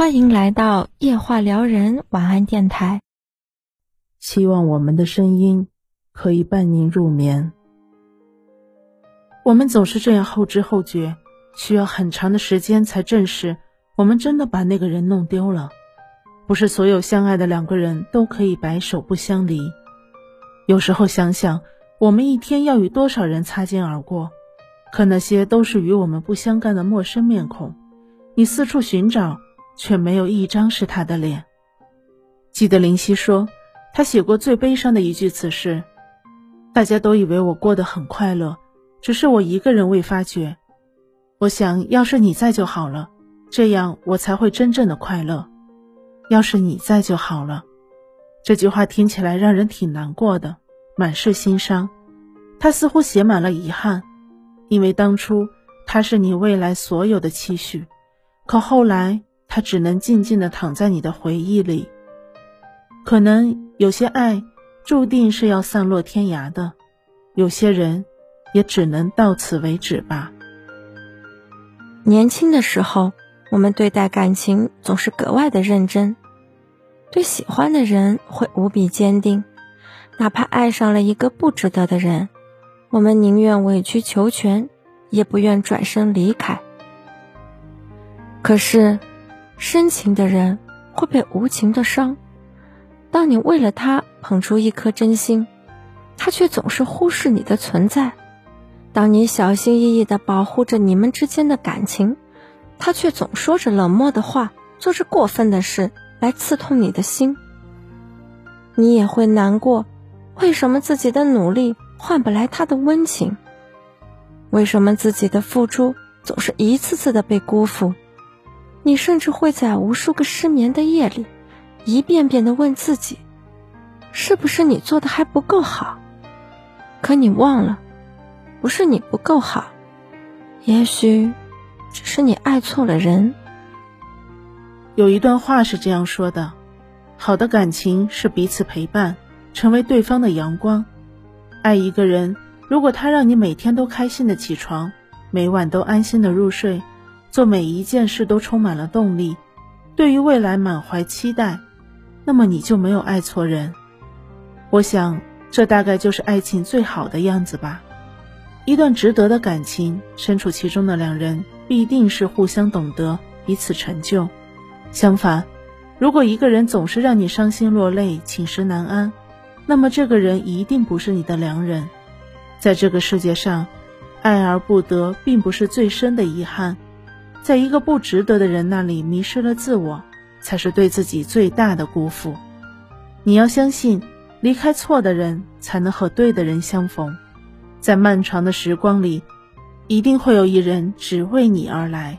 欢迎来到夜话撩人晚安电台。希望我们的声音可以伴您入眠。我们总是这样后知后觉，需要很长的时间才证实我们真的把那个人弄丢了。不是所有相爱的两个人都可以白首不相离。有时候想想，我们一天要与多少人擦肩而过，可那些都是与我们不相干的陌生面孔。你四处寻找。却没有一张是他的脸。记得林夕说，他写过最悲伤的一句词是：“大家都以为我过得很快乐，只是我一个人未发觉。我想要是你在就好了，这样我才会真正的快乐。要是你在就好了。”这句话听起来让人挺难过的，满是心伤。他似乎写满了遗憾，因为当初他是你未来所有的期许，可后来。他只能静静的躺在你的回忆里。可能有些爱，注定是要散落天涯的；有些人，也只能到此为止吧。年轻的时候，我们对待感情总是格外的认真，对喜欢的人会无比坚定，哪怕爱上了一个不值得的人，我们宁愿委曲求全，也不愿转身离开。可是。深情的人会被无情的伤。当你为了他捧出一颗真心，他却总是忽视你的存在；当你小心翼翼地保护着你们之间的感情，他却总说着冷漠的话，做着过分的事来刺痛你的心。你也会难过，为什么自己的努力换不来他的温情？为什么自己的付出总是一次次的被辜负？你甚至会在无数个失眠的夜里，一遍遍的问自己：是不是你做的还不够好？可你忘了，不是你不够好，也许只是你爱错了人。有一段话是这样说的：好的感情是彼此陪伴，成为对方的阳光。爱一个人，如果他让你每天都开心的起床，每晚都安心的入睡。做每一件事都充满了动力，对于未来满怀期待，那么你就没有爱错人。我想，这大概就是爱情最好的样子吧。一段值得的感情，身处其中的两人必定是互相懂得，彼此成就。相反，如果一个人总是让你伤心落泪、寝食难安，那么这个人一定不是你的良人。在这个世界上，爱而不得，并不是最深的遗憾。在一个不值得的人那里迷失了自我，才是对自己最大的辜负。你要相信，离开错的人，才能和对的人相逢。在漫长的时光里，一定会有一人只为你而来，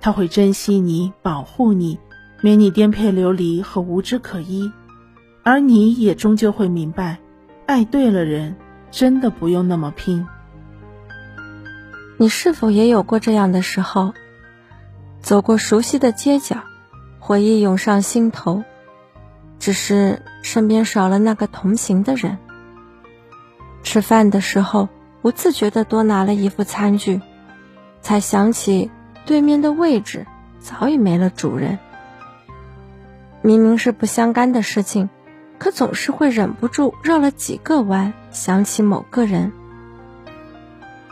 他会珍惜你，保护你，免你颠沛流离和无枝可依。而你也终究会明白，爱对了人，真的不用那么拼。你是否也有过这样的时候？走过熟悉的街角，回忆涌上心头，只是身边少了那个同行的人。吃饭的时候，不自觉地多拿了一副餐具，才想起对面的位置早已没了主人。明明是不相干的事情，可总是会忍不住绕了几个弯，想起某个人。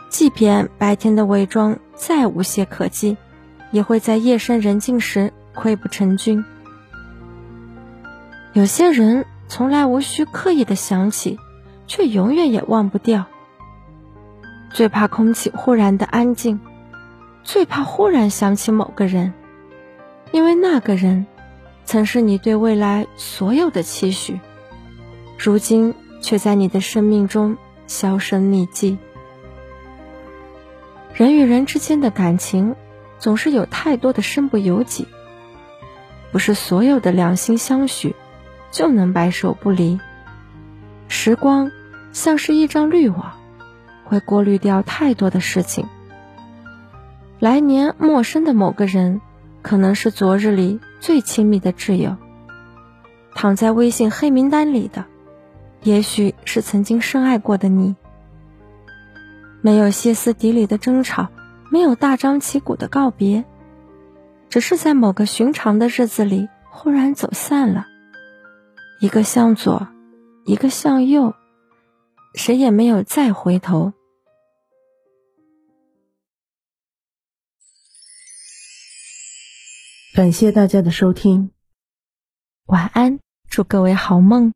即便白天的伪装再无懈可击。也会在夜深人静时溃不成军。有些人从来无需刻意的想起，却永远也忘不掉。最怕空气忽然的安静，最怕忽然想起某个人，因为那个人曾是你对未来所有的期许，如今却在你的生命中销声匿迹。人与人之间的感情。总是有太多的身不由己，不是所有的两心相许就能白首不离。时光像是一张滤网，会过滤掉太多的事情。来年陌生的某个人，可能是昨日里最亲密的挚友；躺在微信黑名单里的，也许是曾经深爱过的你。没有歇斯底里的争吵。没有大张旗鼓的告别，只是在某个寻常的日子里忽然走散了，一个向左，一个向右，谁也没有再回头。感谢大家的收听，晚安，祝各位好梦。